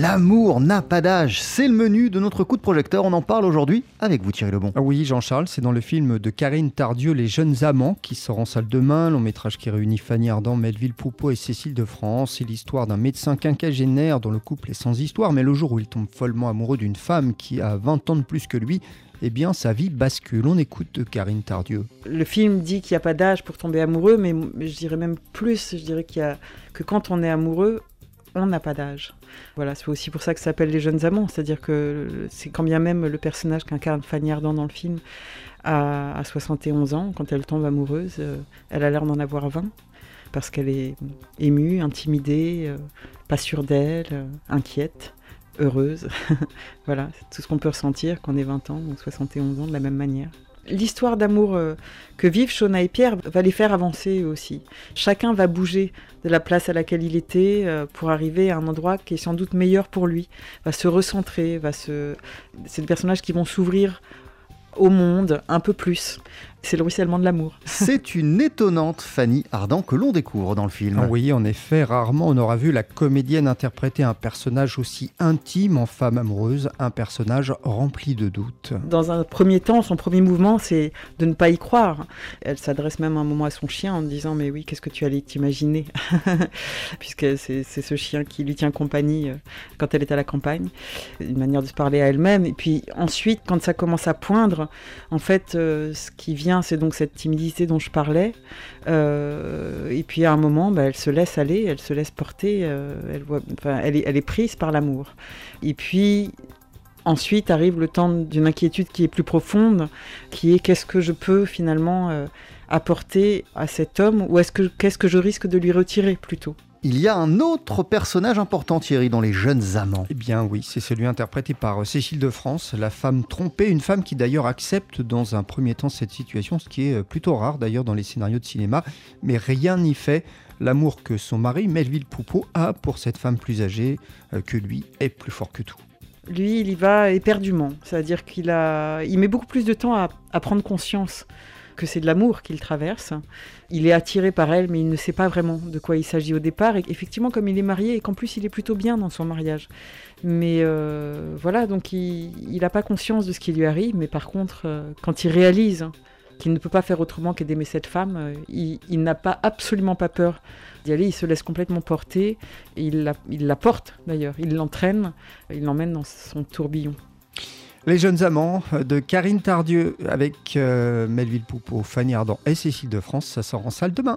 L'amour n'a pas d'âge, c'est le menu de notre coup de projecteur. On en parle aujourd'hui avec vous Thierry Lebon. Ah oui Jean-Charles, c'est dans le film de Karine Tardieu, Les jeunes amants, qui sort en salle demain, long métrage qui réunit Fanny Ardant, Melville Poupeau et Cécile de France. C'est l'histoire d'un médecin quinquagénaire dont le couple est sans histoire, mais le jour où il tombe follement amoureux d'une femme qui a 20 ans de plus que lui, eh bien sa vie bascule. On écoute Karine Tardieu. Le film dit qu'il n'y a pas d'âge pour tomber amoureux, mais je dirais même plus, je dirais qu'il y a que quand on est amoureux, on n'a pas d'âge. Voilà, c'est aussi pour ça que ça s'appelle Les Jeunes Amants, c'est-à-dire que c'est quand bien même le personnage qu'incarne Fanny Ardant dans le film a, 71 ans, quand elle tombe amoureuse, euh, elle a l'air d'en avoir 20, parce qu'elle est émue, intimidée, euh, pas sûre d'elle, euh, inquiète, heureuse. voilà, c'est tout ce qu'on peut ressentir quand on est 20 ans ou 71 ans de la même manière l'histoire d'amour euh, que vivent Shona et Pierre va les faire avancer aussi. Chacun va bouger de la place à laquelle il était euh, pour arriver à un endroit qui est sans doute meilleur pour lui, va se recentrer, va se... C'est des personnages qui vont s'ouvrir au monde un peu plus. C'est le ruissellement de l'amour. C'est une étonnante Fanny Ardant que l'on découvre dans le film. Oui, en effet, rarement on aura vu la comédienne interpréter un personnage aussi intime en femme amoureuse, un personnage rempli de doutes. Dans un premier temps, son premier mouvement, c'est de ne pas y croire. Elle s'adresse même un moment à son chien en disant Mais oui, qu'est-ce que tu allais t'imaginer? Puisque c'est ce chien qui lui tient compagnie euh, quand elle est à la campagne. Une manière de se parler à elle-même. Et puis ensuite, quand ça commence à poindre, en fait, euh, ce qui vient c'est donc cette timidité dont je parlais. Euh, et puis à un moment, bah, elle se laisse aller, elle se laisse porter, euh, elle, voit, est, elle est prise par l'amour. Et puis ensuite arrive le temps d'une inquiétude qui est plus profonde, qui est qu'est-ce que je peux finalement apporter à cet homme, ou est-ce que qu'est-ce que je risque de lui retirer plutôt? Il y a un autre personnage important, Thierry, dans Les Jeunes Amants. Eh bien oui, c'est celui interprété par Cécile de France, la femme trompée, une femme qui d'ailleurs accepte dans un premier temps cette situation, ce qui est euh, plutôt rare d'ailleurs dans les scénarios de cinéma, mais rien n'y fait. L'amour que son mari, Melville Poupeau, a pour cette femme plus âgée euh, que lui est plus fort que tout. Lui, il y va éperdument, c'est-à-dire qu'il a... il met beaucoup plus de temps à, à prendre conscience que c'est de l'amour qu'il traverse. Il est attiré par elle, mais il ne sait pas vraiment de quoi il s'agit au départ. Et effectivement, comme il est marié et qu'en plus il est plutôt bien dans son mariage. Mais euh, voilà, donc il n'a pas conscience de ce qui lui arrive. Mais par contre, euh, quand il réalise qu'il ne peut pas faire autrement que d'aimer cette femme, euh, il, n'a pas absolument pas peur d'y aller. Il se laisse complètement porter. il la, il la porte d'ailleurs. Il l'entraîne. Il l'emmène dans son tourbillon. Les jeunes amants de Karine Tardieu avec euh, Melville Poupeau, Fanny Ardant et Cécile de France, ça sort en salle demain.